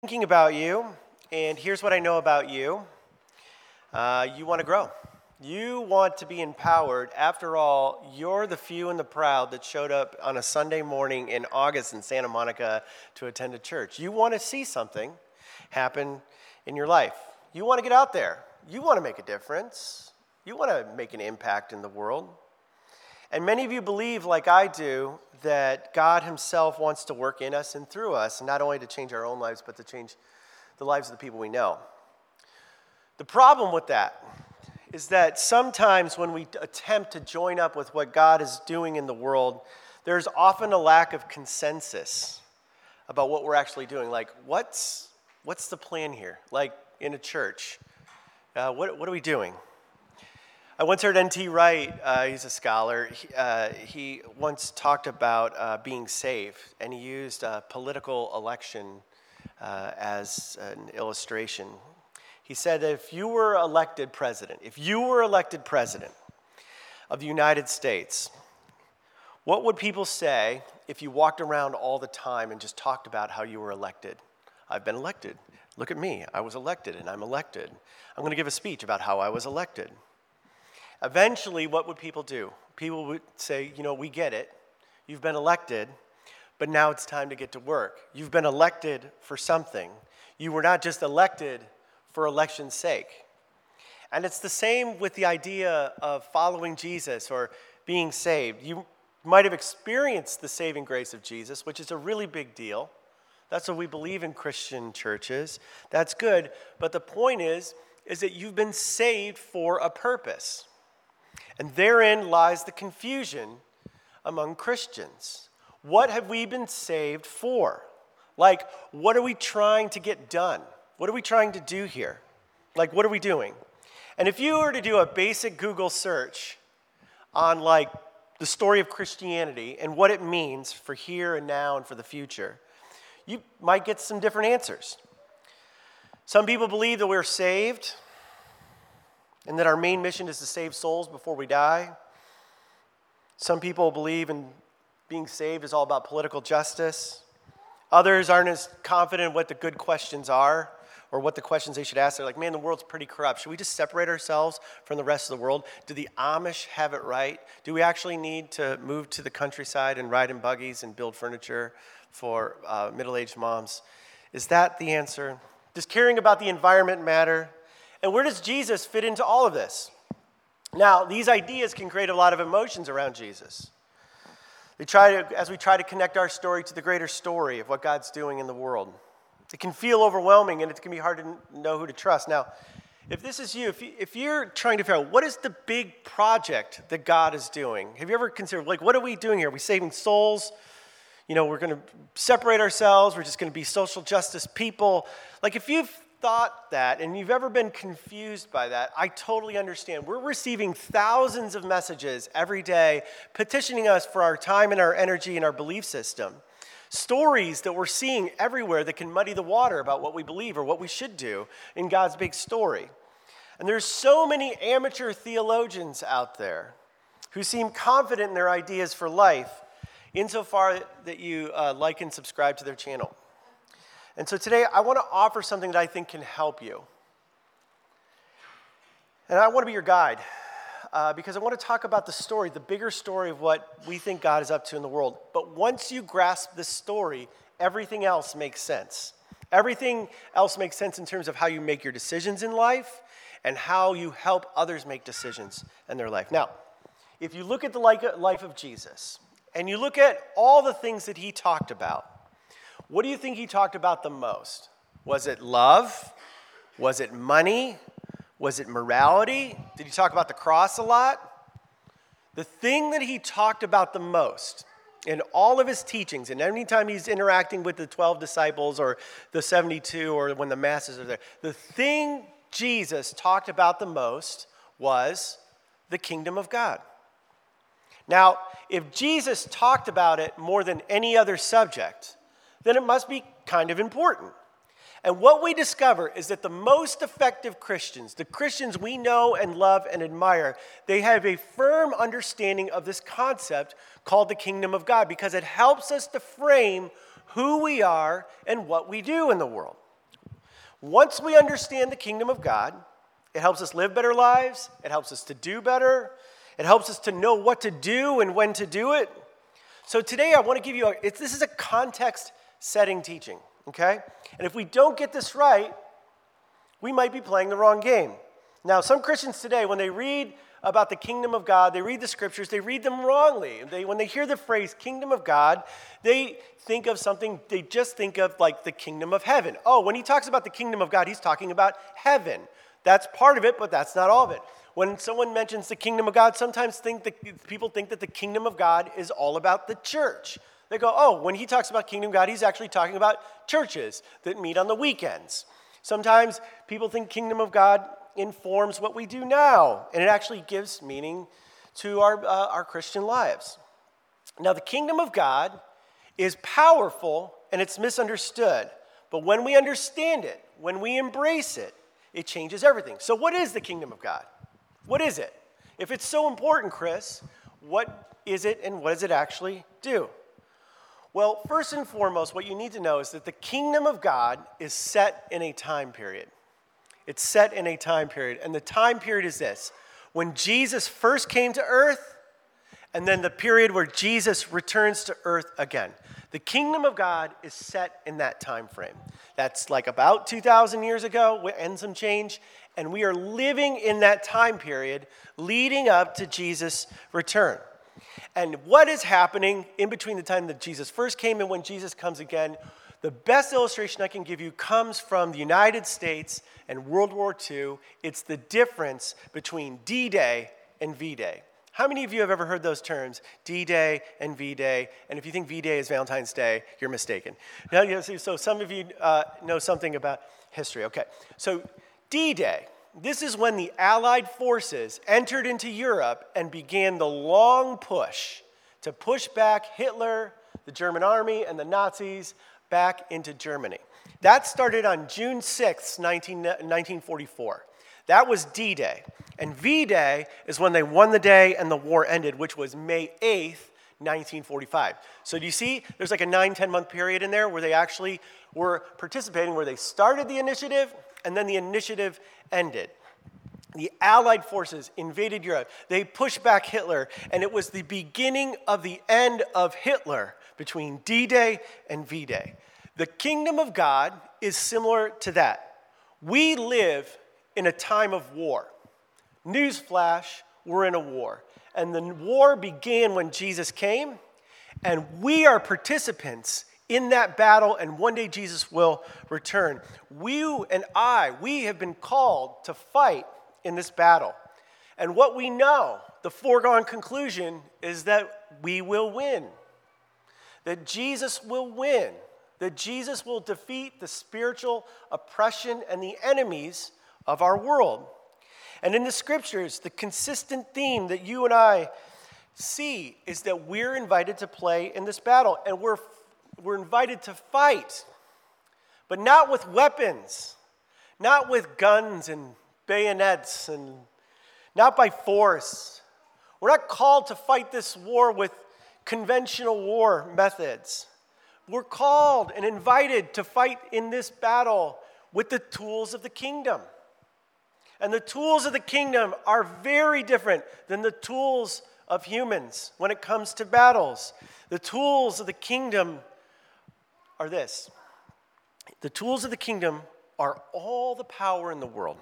thinking about you, and here's what I know about you uh, you want to grow. You want to be empowered. After all, you're the few and the proud that showed up on a Sunday morning in August in Santa Monica to attend a church. You want to see something happen in your life. You want to get out there. You want to make a difference. You want to make an impact in the world. And many of you believe, like I do, that God Himself wants to work in us and through us, not only to change our own lives, but to change the lives of the people we know. The problem with that is that sometimes when we attempt to join up with what God is doing in the world, there's often a lack of consensus about what we're actually doing. Like, what's, what's the plan here? Like in a church, uh, what, what are we doing? I once heard N.T. Wright, uh, he's a scholar, he, uh, he once talked about uh, being safe, and he used a political election uh, as an illustration. He said if you were elected president, if you were elected president of the United States, what would people say if you walked around all the time and just talked about how you were elected? I've been elected. Look at me. I was elected and I'm elected. I'm going to give a speech about how I was elected. Eventually, what would people do? People would say, you know, we get it. You've been elected, but now it's time to get to work. You've been elected for something. You were not just elected for election's sake. And it's the same with the idea of following Jesus or being saved. You might have experienced the saving grace of Jesus, which is a really big deal. That's what we believe in Christian churches. That's good. But the point is, is that you've been saved for a purpose. And therein lies the confusion among Christians. What have we been saved for? Like, what are we trying to get done? What are we trying to do here? Like, what are we doing? And if you were to do a basic Google search on, like, the story of Christianity and what it means for here and now and for the future, you might get some different answers. Some people believe that we're saved and that our main mission is to save souls before we die. Some people believe in being saved is all about political justice. Others aren't as confident what the good questions are or what the questions they should ask. They're like, man, the world's pretty corrupt. Should we just separate ourselves from the rest of the world? Do the Amish have it right? Do we actually need to move to the countryside and ride in buggies and build furniture for uh, middle aged moms? Is that the answer? Does caring about the environment matter? And where does Jesus fit into all of this? Now, these ideas can create a lot of emotions around Jesus. They try to, as we try to connect our story to the greater story of what God's doing in the world. It can feel overwhelming and it can be hard to know who to trust. Now, if this is you, if, you, if you're trying to figure out what is the big project that God is doing, have you ever considered, like, what are we doing here? Are we saving souls? You know, we're going to separate ourselves. We're just going to be social justice people. Like, if you've thought that and you've ever been confused by that, I totally understand. We're receiving thousands of messages every day petitioning us for our time and our energy and our belief system. Stories that we're seeing everywhere that can muddy the water about what we believe or what we should do in God's big story. And there's so many amateur theologians out there who seem confident in their ideas for life insofar that you uh, like and subscribe to their channel. And so today I want to offer something that I think can help you. And I want to be your guide uh, because I want to talk about the story, the bigger story of what we think God is up to in the world. But once you grasp this story, everything else makes sense. Everything else makes sense in terms of how you make your decisions in life and how you help others make decisions in their life. Now, if you look at the life of Jesus and you look at all the things that he talked about, what do you think he talked about the most? Was it love? Was it money? Was it morality? Did he talk about the cross a lot? The thing that he talked about the most in all of his teachings, and anytime he's interacting with the 12 disciples or the 72 or when the masses are there, the thing Jesus talked about the most was the kingdom of God. Now, if Jesus talked about it more than any other subject, then it must be kind of important. And what we discover is that the most effective Christians, the Christians we know and love and admire, they have a firm understanding of this concept called the kingdom of God because it helps us to frame who we are and what we do in the world. Once we understand the kingdom of God, it helps us live better lives, it helps us to do better, it helps us to know what to do and when to do it. So today I want to give you a, this is a context setting teaching, okay? And if we don't get this right, we might be playing the wrong game. Now, some Christians today, when they read about the kingdom of God, they read the scriptures, they read them wrongly. They, when they hear the phrase kingdom of God, they think of something, they just think of like the kingdom of heaven. Oh, when he talks about the kingdom of God, he's talking about heaven. That's part of it, but that's not all of it. When someone mentions the kingdom of God, sometimes think that people think that the kingdom of God is all about the church. They go, oh, when he talks about kingdom God, he's actually talking about churches that meet on the weekends. Sometimes people think kingdom of God informs what we do now, and it actually gives meaning to our, uh, our Christian lives. Now, the kingdom of God is powerful and it's misunderstood, but when we understand it, when we embrace it, it changes everything. So, what is the kingdom of God? What is it? If it's so important, Chris, what is it and what does it actually do? Well, first and foremost, what you need to know is that the kingdom of God is set in a time period. It's set in a time period. And the time period is this when Jesus first came to earth, and then the period where Jesus returns to earth again. The kingdom of God is set in that time frame. That's like about 2,000 years ago, and some change. And we are living in that time period leading up to Jesus' return. And what is happening in between the time that Jesus first came and when Jesus comes again? The best illustration I can give you comes from the United States and World War II. It's the difference between D Day and V Day. How many of you have ever heard those terms, D Day and V Day? And if you think V Day is Valentine's Day, you're mistaken. Now, so some of you uh, know something about history. Okay, so D Day, this is when the Allied forces entered into Europe and began the long push to push back Hitler, the German army, and the Nazis back into Germany. That started on June 6, 19, 1944. That was D Day. And V Day is when they won the day and the war ended, which was May 8th, 1945. So do you see there's like a nine, 10 month period in there where they actually were participating, where they started the initiative and then the initiative ended. The Allied forces invaded Europe. They pushed back Hitler, and it was the beginning of the end of Hitler between D Day and V Day. The kingdom of God is similar to that. We live in a time of war. Newsflash, we're in a war. And the war began when Jesus came, and we are participants in that battle, and one day Jesus will return. You and I, we have been called to fight in this battle. And what we know, the foregone conclusion, is that we will win that Jesus will win, that Jesus will defeat the spiritual oppression and the enemies of our world. And in the scriptures, the consistent theme that you and I see is that we're invited to play in this battle and we're, we're invited to fight, but not with weapons, not with guns and bayonets and not by force. We're not called to fight this war with conventional war methods. We're called and invited to fight in this battle with the tools of the kingdom. And the tools of the kingdom are very different than the tools of humans when it comes to battles. The tools of the kingdom are this the tools of the kingdom are all the power in the world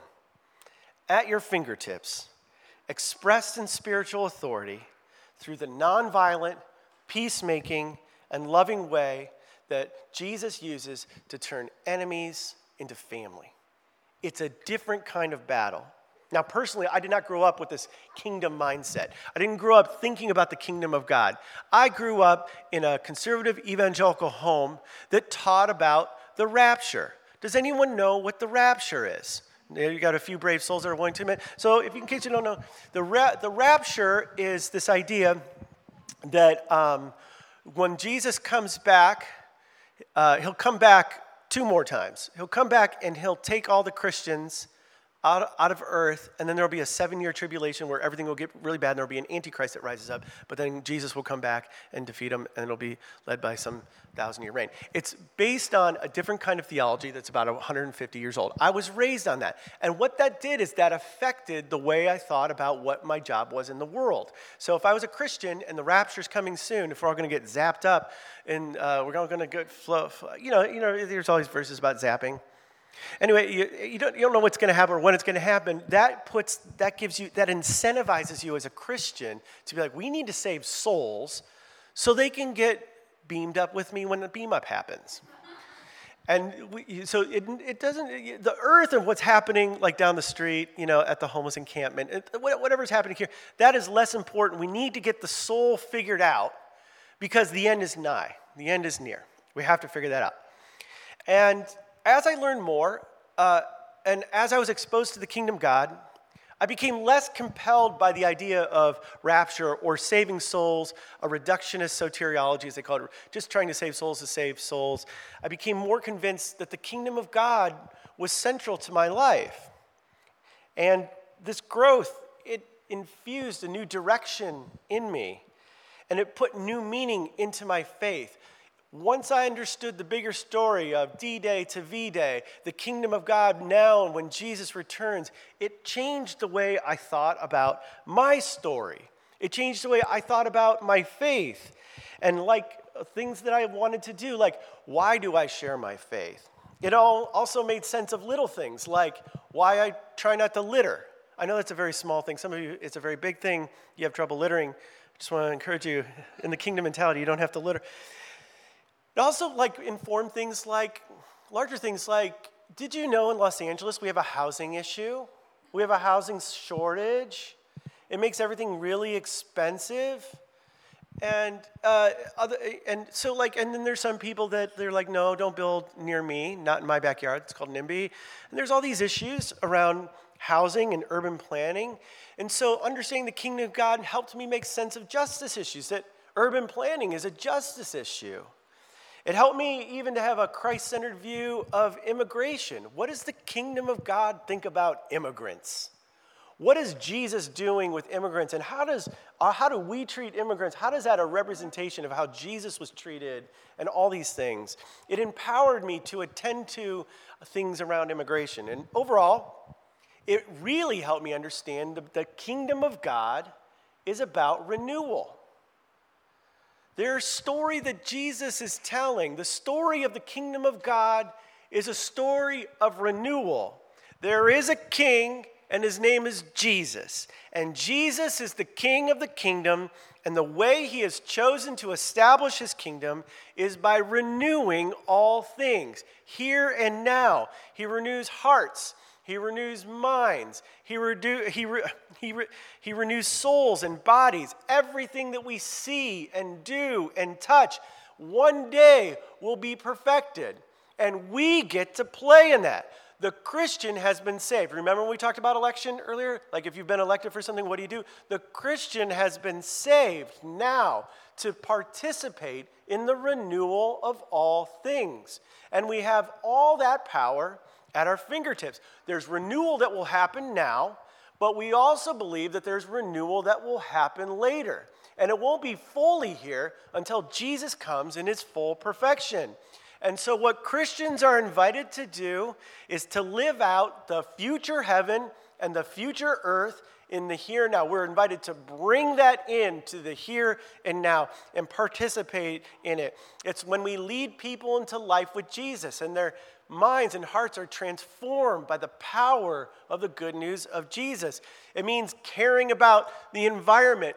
at your fingertips, expressed in spiritual authority through the nonviolent peacemaking, and loving way that Jesus uses to turn enemies into family. It's a different kind of battle. Now, personally, I did not grow up with this kingdom mindset. I didn't grow up thinking about the kingdom of God. I grew up in a conservative evangelical home that taught about the rapture. Does anyone know what the rapture is? You got a few brave souls that are willing to admit. So, if in case you don't know, the, ra- the rapture is this idea that um, when Jesus comes back, uh, he'll come back two more times. He'll come back and he'll take all the Christians out, out of earth, and then there'll be a seven year tribulation where everything will get really bad, and there'll be an antichrist that rises up, but then Jesus will come back and defeat him, and it'll be led by some thousand year reign. It's based on a different kind of theology that's about 150 years old. I was raised on that. And what that did is that affected the way I thought about what my job was in the world. So if I was a Christian and the rapture's coming soon, if we're all going to get zapped up, and uh, we're all going to get flow, you know, you know, there's all these verses about zapping. Anyway, you, you, don't, you don't know what's going to happen or when it's going to happen. That puts, that gives you, that incentivizes you as a Christian to be like, we need to save souls so they can get beamed up with me when the beam up happens. And we, so it, it doesn't, the earth and what's happening like down the street, you know, at the homeless encampment, whatever's happening here, that is less important. We need to get the soul figured out because the end is nigh. The end is near. We have to figure that out. And as I learned more, uh, and as I was exposed to the kingdom God, I became less compelled by the idea of rapture or saving souls, a reductionist soteriology, as they call it, just trying to save souls to save souls. I became more convinced that the kingdom of God was central to my life. And this growth, it infused a new direction in me, and it put new meaning into my faith. Once I understood the bigger story of D Day to V Day, the kingdom of God now, and when Jesus returns, it changed the way I thought about my story. It changed the way I thought about my faith. And like things that I wanted to do, like why do I share my faith? It all also made sense of little things, like why I try not to litter. I know that's a very small thing. Some of you, it's a very big thing. You have trouble littering. I just want to encourage you in the kingdom mentality, you don't have to litter. It also like informed things like larger things like did you know in Los Angeles we have a housing issue? We have a housing shortage. It makes everything really expensive. And uh, other, and so like and then there's some people that they're like no don't build near me not in my backyard it's called NIMBY and there's all these issues around housing and urban planning and so understanding the kingdom of God helped me make sense of justice issues that urban planning is a justice issue it helped me even to have a Christ centered view of immigration. What does the kingdom of God think about immigrants? What is Jesus doing with immigrants, and how, does, uh, how do we treat immigrants? How does that a representation of how Jesus was treated, and all these things? It empowered me to attend to things around immigration. And overall, it really helped me understand the, the kingdom of God is about renewal. Their story that Jesus is telling, the story of the kingdom of God, is a story of renewal. There is a king, and his name is Jesus. And Jesus is the king of the kingdom, and the way he has chosen to establish his kingdom is by renewing all things, here and now. He renews hearts, he renews minds. He, redo, he, re, he, re, he renews souls and bodies. Everything that we see and do and touch one day will be perfected. And we get to play in that. The Christian has been saved. Remember when we talked about election earlier? Like if you've been elected for something, what do you do? The Christian has been saved now to participate in the renewal of all things. And we have all that power at our fingertips. There's renewal that will happen now, but we also believe that there's renewal that will happen later. And it won't be fully here until Jesus comes in his full perfection. And so, what Christians are invited to do is to live out the future heaven and the future earth in the here and now. We're invited to bring that in to the here and now and participate in it. It's when we lead people into life with Jesus and they're minds and hearts are transformed by the power of the good news of Jesus. It means caring about the environment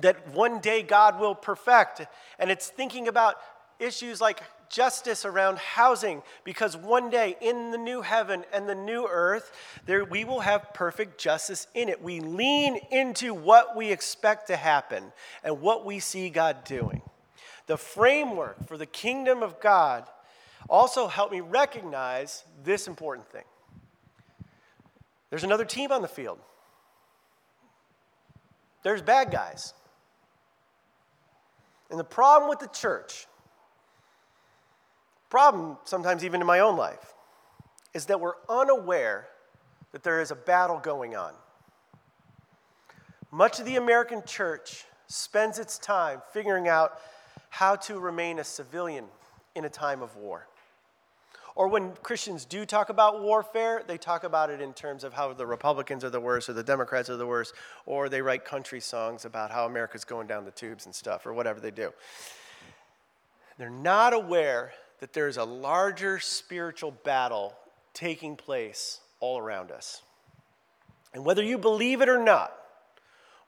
that one day God will perfect. And it's thinking about issues like justice around housing, because one day in the new heaven and the new earth, there, we will have perfect justice in it. We lean into what we expect to happen and what we see God doing. The framework for the kingdom of God also helped me recognize this important thing. There's another team on the field. There's bad guys. And the problem with the church, problem sometimes even in my own life, is that we're unaware that there is a battle going on. Much of the American church spends its time figuring out how to remain a civilian in a time of war. Or when Christians do talk about warfare, they talk about it in terms of how the Republicans are the worst or the Democrats are the worst, or they write country songs about how America's going down the tubes and stuff, or whatever they do. They're not aware that there's a larger spiritual battle taking place all around us. And whether you believe it or not,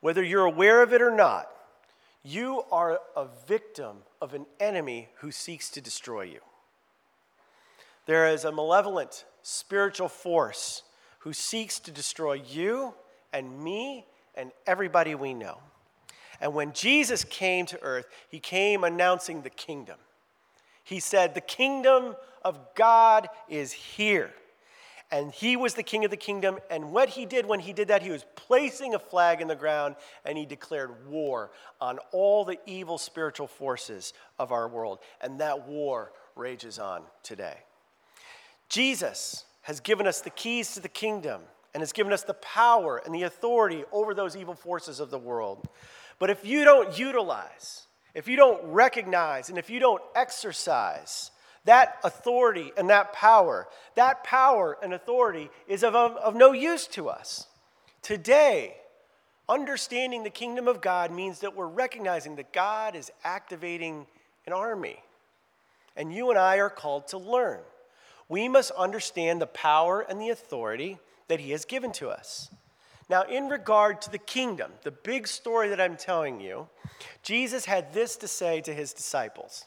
whether you're aware of it or not, you are a victim of an enemy who seeks to destroy you. There is a malevolent spiritual force who seeks to destroy you and me and everybody we know. And when Jesus came to earth, he came announcing the kingdom. He said, The kingdom of God is here. And he was the king of the kingdom. And what he did when he did that, he was placing a flag in the ground and he declared war on all the evil spiritual forces of our world. And that war rages on today. Jesus has given us the keys to the kingdom and has given us the power and the authority over those evil forces of the world. But if you don't utilize, if you don't recognize, and if you don't exercise that authority and that power, that power and authority is of, of, no use to us. Today, understanding the kingdom of God means that we're recognizing that God is activating an army. And you and I are called to learn we must understand the power and the authority that he has given to us. Now, in regard to the kingdom, the big story that I'm telling you, Jesus had this to say to his disciples.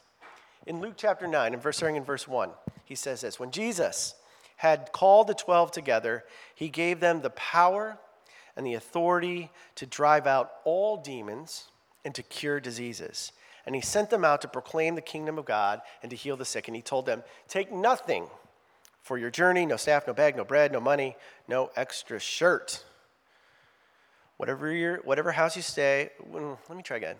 In Luke chapter 9, and verse, starting in verse 1, he says this When Jesus had called the 12 together, he gave them the power and the authority to drive out all demons and to cure diseases. And he sent them out to proclaim the kingdom of God and to heal the sick. And he told them, Take nothing for your journey no staff, no bag, no bread, no money, no extra shirt. Whatever, your, whatever house you stay, let me try again.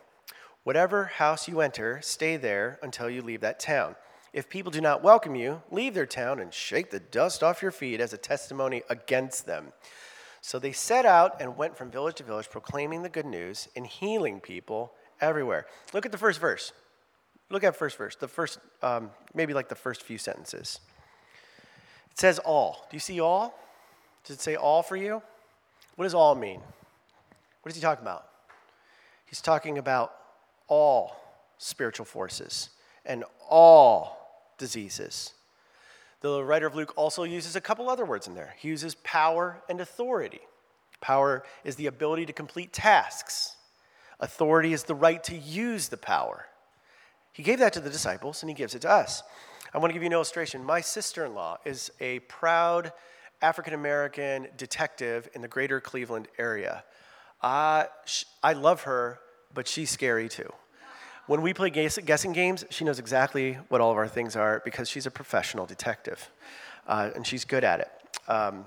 Whatever house you enter, stay there until you leave that town. If people do not welcome you, leave their town and shake the dust off your feet as a testimony against them. So they set out and went from village to village, proclaiming the good news and healing people everywhere. Look at the first verse. Look at first verse. The first, um, maybe like the first few sentences. It says all. Do you see all? Does it say all for you? What does all mean? What is he talking about? He's talking about all spiritual forces and all diseases. The writer of Luke also uses a couple other words in there. He uses power and authority. Power is the ability to complete tasks, authority is the right to use the power. He gave that to the disciples, and he gives it to us. I want to give you an illustration. My sister in law is a proud African American detective in the greater Cleveland area. Uh, I love her, but she's scary too. When we play guess- guessing games, she knows exactly what all of our things are because she's a professional detective uh, and she's good at it. Um,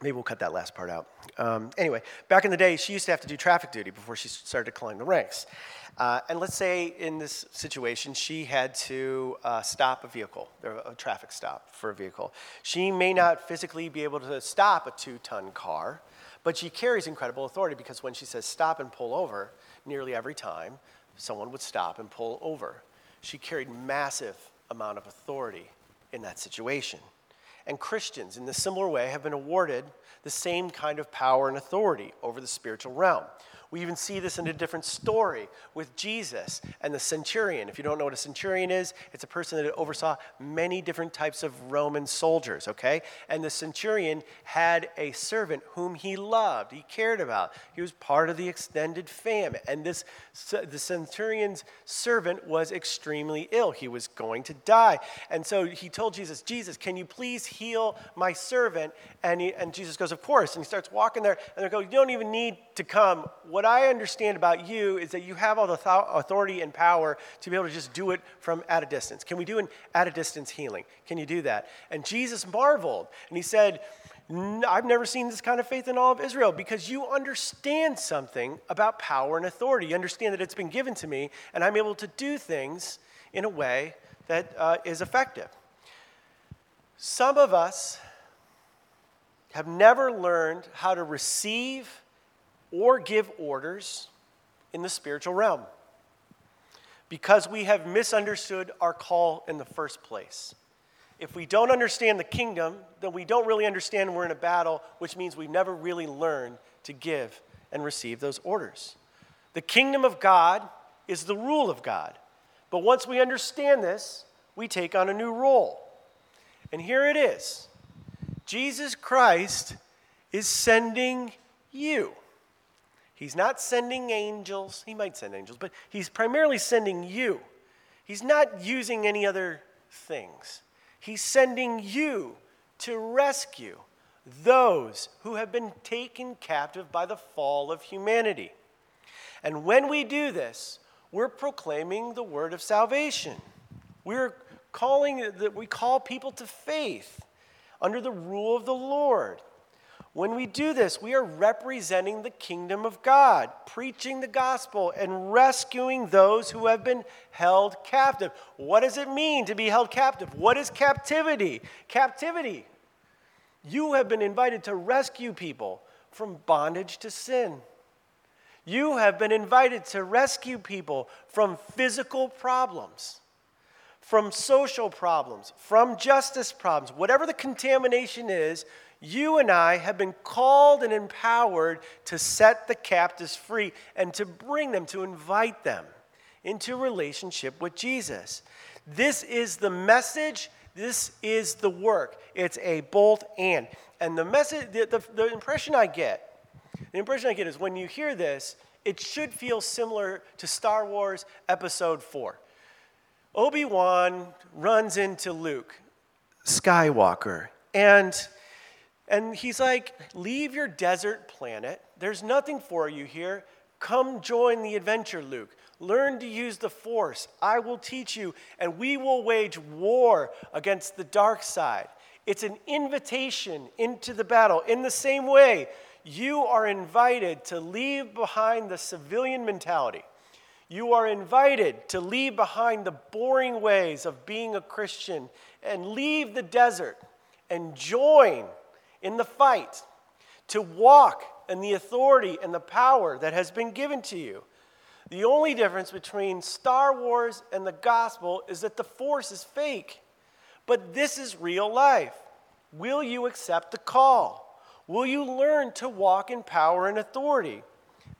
maybe we'll cut that last part out. Um, anyway, back in the day, she used to have to do traffic duty before she started to climb the ranks. Uh, and let's say in this situation, she had to uh, stop a vehicle, a traffic stop for a vehicle. She may not physically be able to stop a two ton car, but she carries incredible authority because when she says stop and pull over, nearly every time someone would stop and pull over. She carried massive amount of authority in that situation. And Christians, in the similar way, have been awarded the same kind of power and authority over the spiritual realm. We even see this in a different story with Jesus and the centurion. If you don't know what a centurion is, it's a person that oversaw many different types of Roman soldiers, okay? And the centurion had a servant whom he loved, he cared about. He was part of the extended family. And this the centurion's servant was extremely ill. He was going to die. And so he told Jesus, Jesus, can you please heal my servant? And, he, and Jesus goes, Of course. And he starts walking there, and they go, You don't even need to come what I understand about you is that you have all the th- authority and power to be able to just do it from at a distance. Can we do an at a distance healing? Can you do that? And Jesus marveled and he said, I've never seen this kind of faith in all of Israel because you understand something about power and authority. You understand that it's been given to me, and I'm able to do things in a way that uh, is effective. Some of us have never learned how to receive or give orders in the spiritual realm because we have misunderstood our call in the first place. If we don't understand the kingdom, then we don't really understand we're in a battle, which means we've never really learned to give and receive those orders. The kingdom of God is the rule of God. But once we understand this, we take on a new role. And here it is Jesus Christ is sending you. He's not sending angels. He might send angels, but he's primarily sending you. He's not using any other things. He's sending you to rescue those who have been taken captive by the fall of humanity. And when we do this, we're proclaiming the word of salvation. We're calling that we call people to faith under the rule of the Lord. When we do this, we are representing the kingdom of God, preaching the gospel and rescuing those who have been held captive. What does it mean to be held captive? What is captivity? Captivity. You have been invited to rescue people from bondage to sin. You have been invited to rescue people from physical problems from social problems, from justice problems, whatever the contamination is, you and I have been called and empowered to set the captives free and to bring them, to invite them into relationship with Jesus. This is the message, this is the work. It's a both and. And the message, the, the, the impression I get, the impression I get is when you hear this, it should feel similar to Star Wars Episode 4. Obi Wan runs into Luke Skywalker, and, and he's like, Leave your desert planet. There's nothing for you here. Come join the adventure, Luke. Learn to use the Force. I will teach you, and we will wage war against the dark side. It's an invitation into the battle. In the same way, you are invited to leave behind the civilian mentality you are invited to leave behind the boring ways of being a Christian and leave the desert and join in the fight, to walk in the authority and the power that has been given to you. The only difference between Star Wars and the gospel is that the force is fake, but this is real life. Will you accept the call? Will you learn to walk in power and authority?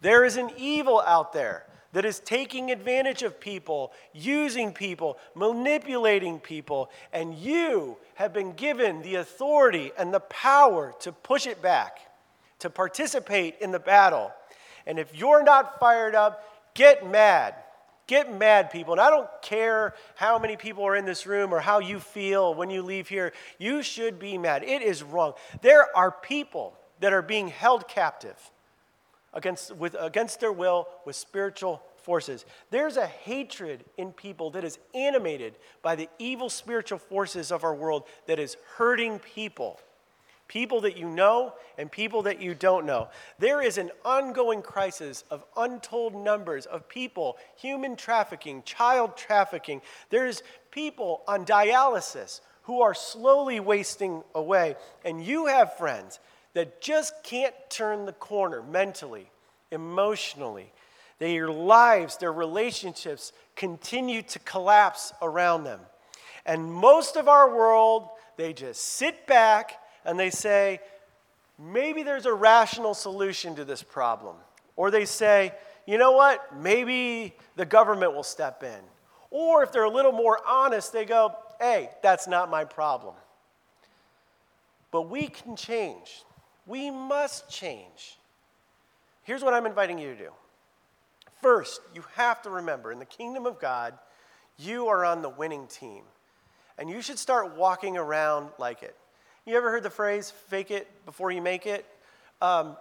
There is an evil out there that is taking advantage of people, using people, manipulating people, and you have been given the authority and the power to push it back, to participate in the battle. And if you're not fired up, get mad. Get mad, people. And I don't care how many people are in this room or how you feel when you leave here. You should be mad. It is wrong. There are people that are being held captive against, with, against their will with spiritual forces. There's a hatred in people that is animated by the evil spiritual forces of our world that is hurting people. People that you know and people that you don't know. There is an ongoing crisis of untold numbers of people, human trafficking, child trafficking. There's people on dialysis who are slowly wasting away. And you have friends that just can't turn the corner mentally, emotionally. Their lives, their relationships continue to collapse around them. And most of our world, they just sit back and they say, maybe there's a rational solution to this problem. Or they say, you know what, maybe the government will step in. Or if they're a little more honest, they go, hey, that's not my problem. But we can change. We must change. Here's what I'm inviting you to do. First, you have to remember in the kingdom of God, you are on the winning team. And you should start walking around like it. You ever heard the phrase, fake it before you make it? Um,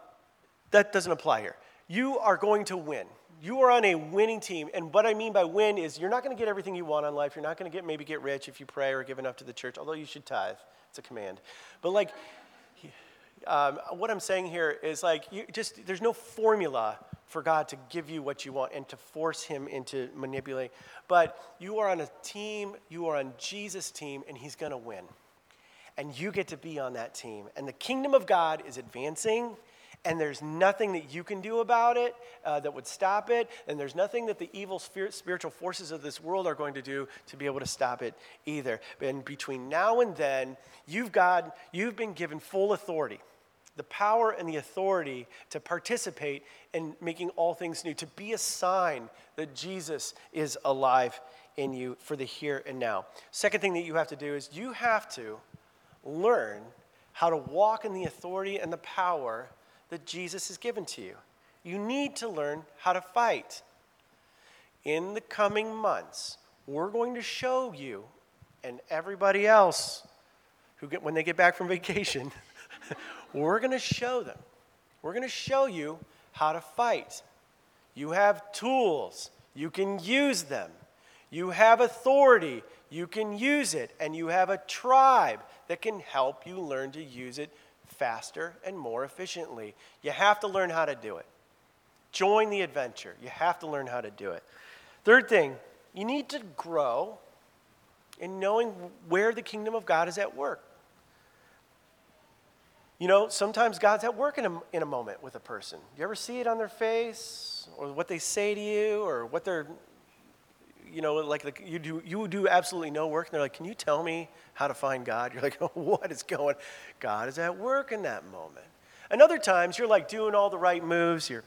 that doesn't apply here. You are going to win. You are on a winning team. And what I mean by win is you're not going to get everything you want in life. You're not going to get maybe get rich if you pray or give enough to the church, although you should tithe. It's a command. But like, um, what I'm saying here is like, you just there's no formula for God to give you what you want and to force Him into manipulating. But you are on a team, you are on Jesus' team, and He's going to win. and you get to be on that team. And the kingdom of God is advancing, and there's nothing that you can do about it uh, that would stop it, and there's nothing that the evil spiritual forces of this world are going to do to be able to stop it either. And between now and then, you've got you've been given full authority the power and the authority to participate in making all things new, to be a sign that Jesus is alive in you for the here and now. Second thing that you have to do is you have to learn how to walk in the authority and the power that Jesus has given to you. You need to learn how to fight. In the coming months, we're going to show you and everybody else who get when they get back from vacation, we're going to show them. We're going to show you how to fight. You have tools, you can use them. You have authority, you can use it. And you have a tribe that can help you learn to use it faster and more efficiently. You have to learn how to do it. Join the adventure. You have to learn how to do it. Third thing, you need to grow in knowing where the kingdom of God is at work. You know, sometimes God's at work in a, in a moment with a person. You ever see it on their face, or what they say to you, or what they're, you know, like, like you do you do absolutely no work, and they're like, "Can you tell me how to find God?" You're like, oh, "What is going?" God is at work in that moment. And other times, you're like doing all the right moves. You're,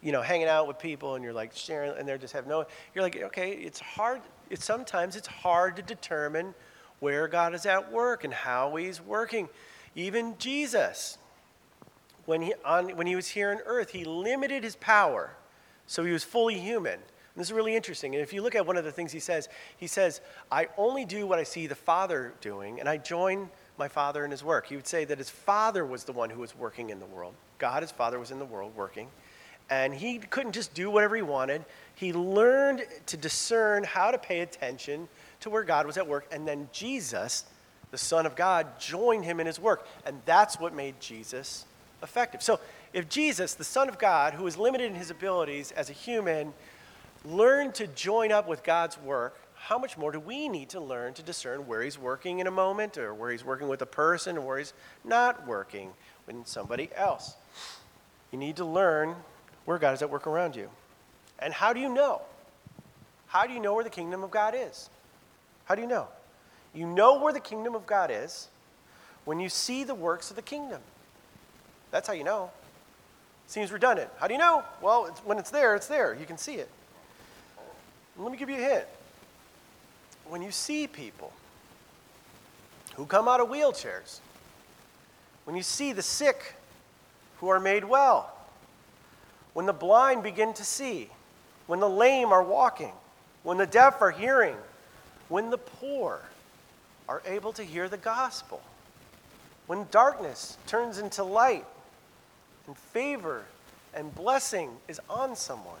you know, hanging out with people, and you're like sharing, and they're just have no. You're like, okay, it's hard. It's sometimes it's hard to determine where God is at work and how He's working. Even Jesus, when he, on, when he was here on earth, he limited his power, so he was fully human. And this is really interesting. And if you look at one of the things he says, he says, I only do what I see the Father doing, and I join my Father in his work. He would say that his Father was the one who was working in the world. God, his Father, was in the world working. And he couldn't just do whatever he wanted. He learned to discern how to pay attention to where God was at work. And then Jesus, the Son of God, joined him in his work. And that's what made Jesus effective. So if Jesus, the Son of God, who was limited in his abilities as a human, learned to join up with God's work, how much more do we need to learn to discern where he's working in a moment or where he's working with a person or where he's not working with somebody else? You need to learn where God is at work around you. And how do you know? How do you know where the kingdom of God is? How do you know? You know where the kingdom of God is when you see the works of the kingdom. That's how you know. Seems redundant. How do you know? Well, it's, when it's there, it's there. You can see it. Let me give you a hint. When you see people who come out of wheelchairs, when you see the sick who are made well, when the blind begin to see, when the lame are walking, when the deaf are hearing, when the poor are able to hear the gospel. When darkness turns into light and favor and blessing is on someone,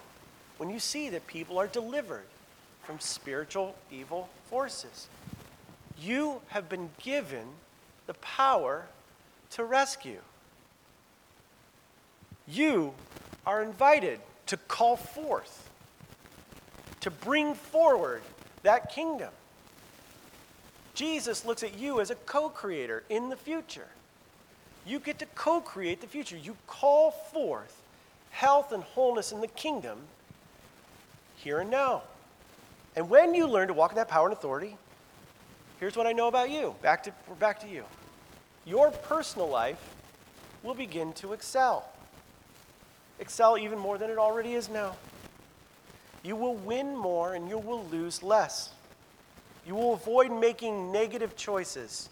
when you see that people are delivered from spiritual evil forces, you have been given the power to rescue. You are invited to call forth, to bring forward that kingdom. Jesus looks at you as a co creator in the future. You get to co create the future. You call forth health and wholeness in the kingdom here and now. And when you learn to walk in that power and authority, here's what I know about you. Back to, we're back to you. Your personal life will begin to excel. Excel even more than it already is now. You will win more and you will lose less. You will avoid making negative choices,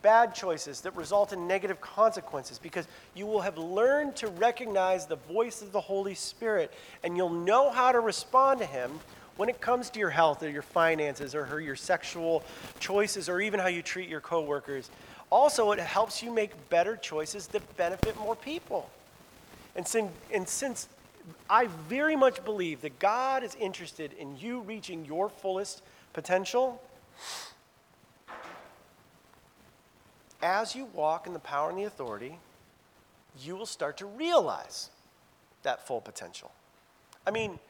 bad choices that result in negative consequences because you will have learned to recognize the voice of the Holy Spirit and you'll know how to respond to Him when it comes to your health or your finances or your sexual choices or even how you treat your coworkers. Also, it helps you make better choices that benefit more people. And since, and since I very much believe that God is interested in you reaching your fullest potential. As you walk in the power and the authority, you will start to realize that full potential. I mean,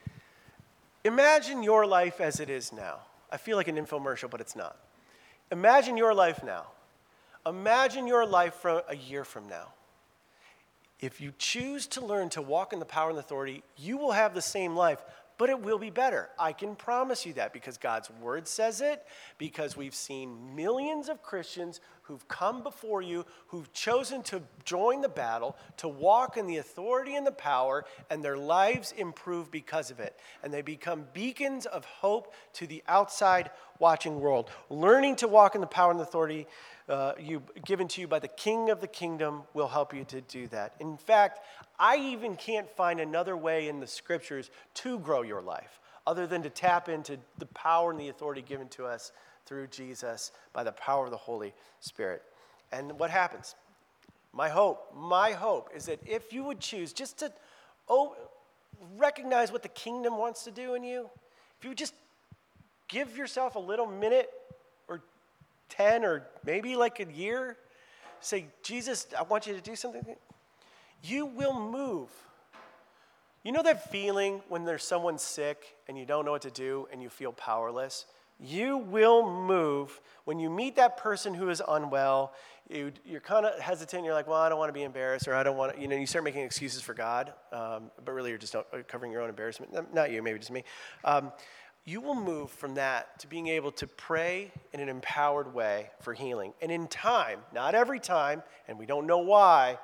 imagine your life as it is now. I feel like an infomercial, but it's not. Imagine your life now. Imagine your life from a year from now. If you choose to learn to walk in the power and the authority, you will have the same life, but it will be better. I can promise you that because God's word says it, because we've seen millions of Christians who've come before you, who've chosen to join the battle, to walk in the authority and the power, and their lives improve because of it. And they become beacons of hope to the outside watching world. Learning to walk in the power and authority uh, you, given to you by the King of the kingdom will help you to do that. In fact, I even can't find another way in the scriptures to grow your life other than to tap into the power and the authority given to us through Jesus by the power of the Holy Spirit. And what happens? My hope, my hope is that if you would choose just to oh, recognize what the kingdom wants to do in you, if you just give yourself a little minute 10 or maybe like a year, say, Jesus, I want you to do something, you will move. You know that feeling when there's someone sick and you don't know what to do and you feel powerless? You will move when you meet that person who is unwell. You, are kind of hesitant. You're like, well, I don't want to be embarrassed, or I don't want to, you know, you start making excuses for God, um, but really you're just covering your own embarrassment. Not you, maybe just me. Um, you will move from that to being able to pray in an empowered way for healing. And in time, not every time, and we don't know why,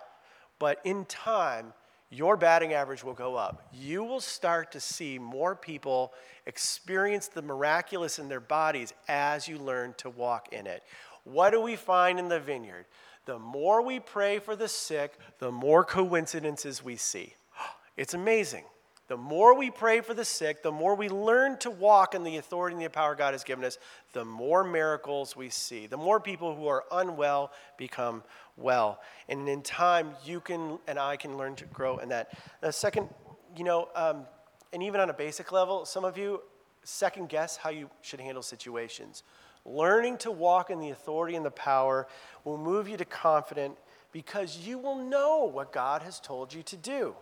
but in time, your batting average will go up. You will start to see more people experience the miraculous in their bodies as you learn to walk in it. What do we find in the vineyard? The more we pray for the sick, the more coincidences we see. It's amazing. The more we pray for the sick, the more we learn to walk in the authority and the power God has given us, the more miracles we see. The more people who are unwell become well. And in time, you can and I can learn to grow in that. The second, you know, um, and even on a basic level, some of you second guess how you should handle situations. Learning to walk in the authority and the power will move you to confident because you will know what God has told you to do.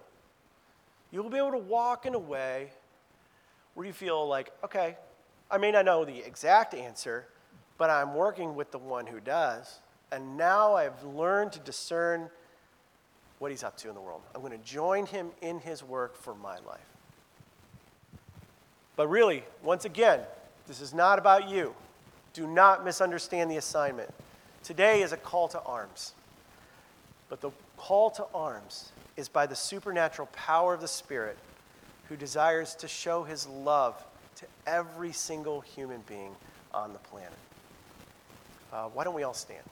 You'll be able to walk in a way where you feel like, okay, I may not know the exact answer, but I'm working with the one who does. And now I've learned to discern what he's up to in the world. I'm going to join him in his work for my life. But really, once again, this is not about you. Do not misunderstand the assignment. Today is a call to arms. But the call to arms is by the supernatural power of the Spirit who desires to show his love to every single human being on the planet. Uh, why don't we all stand?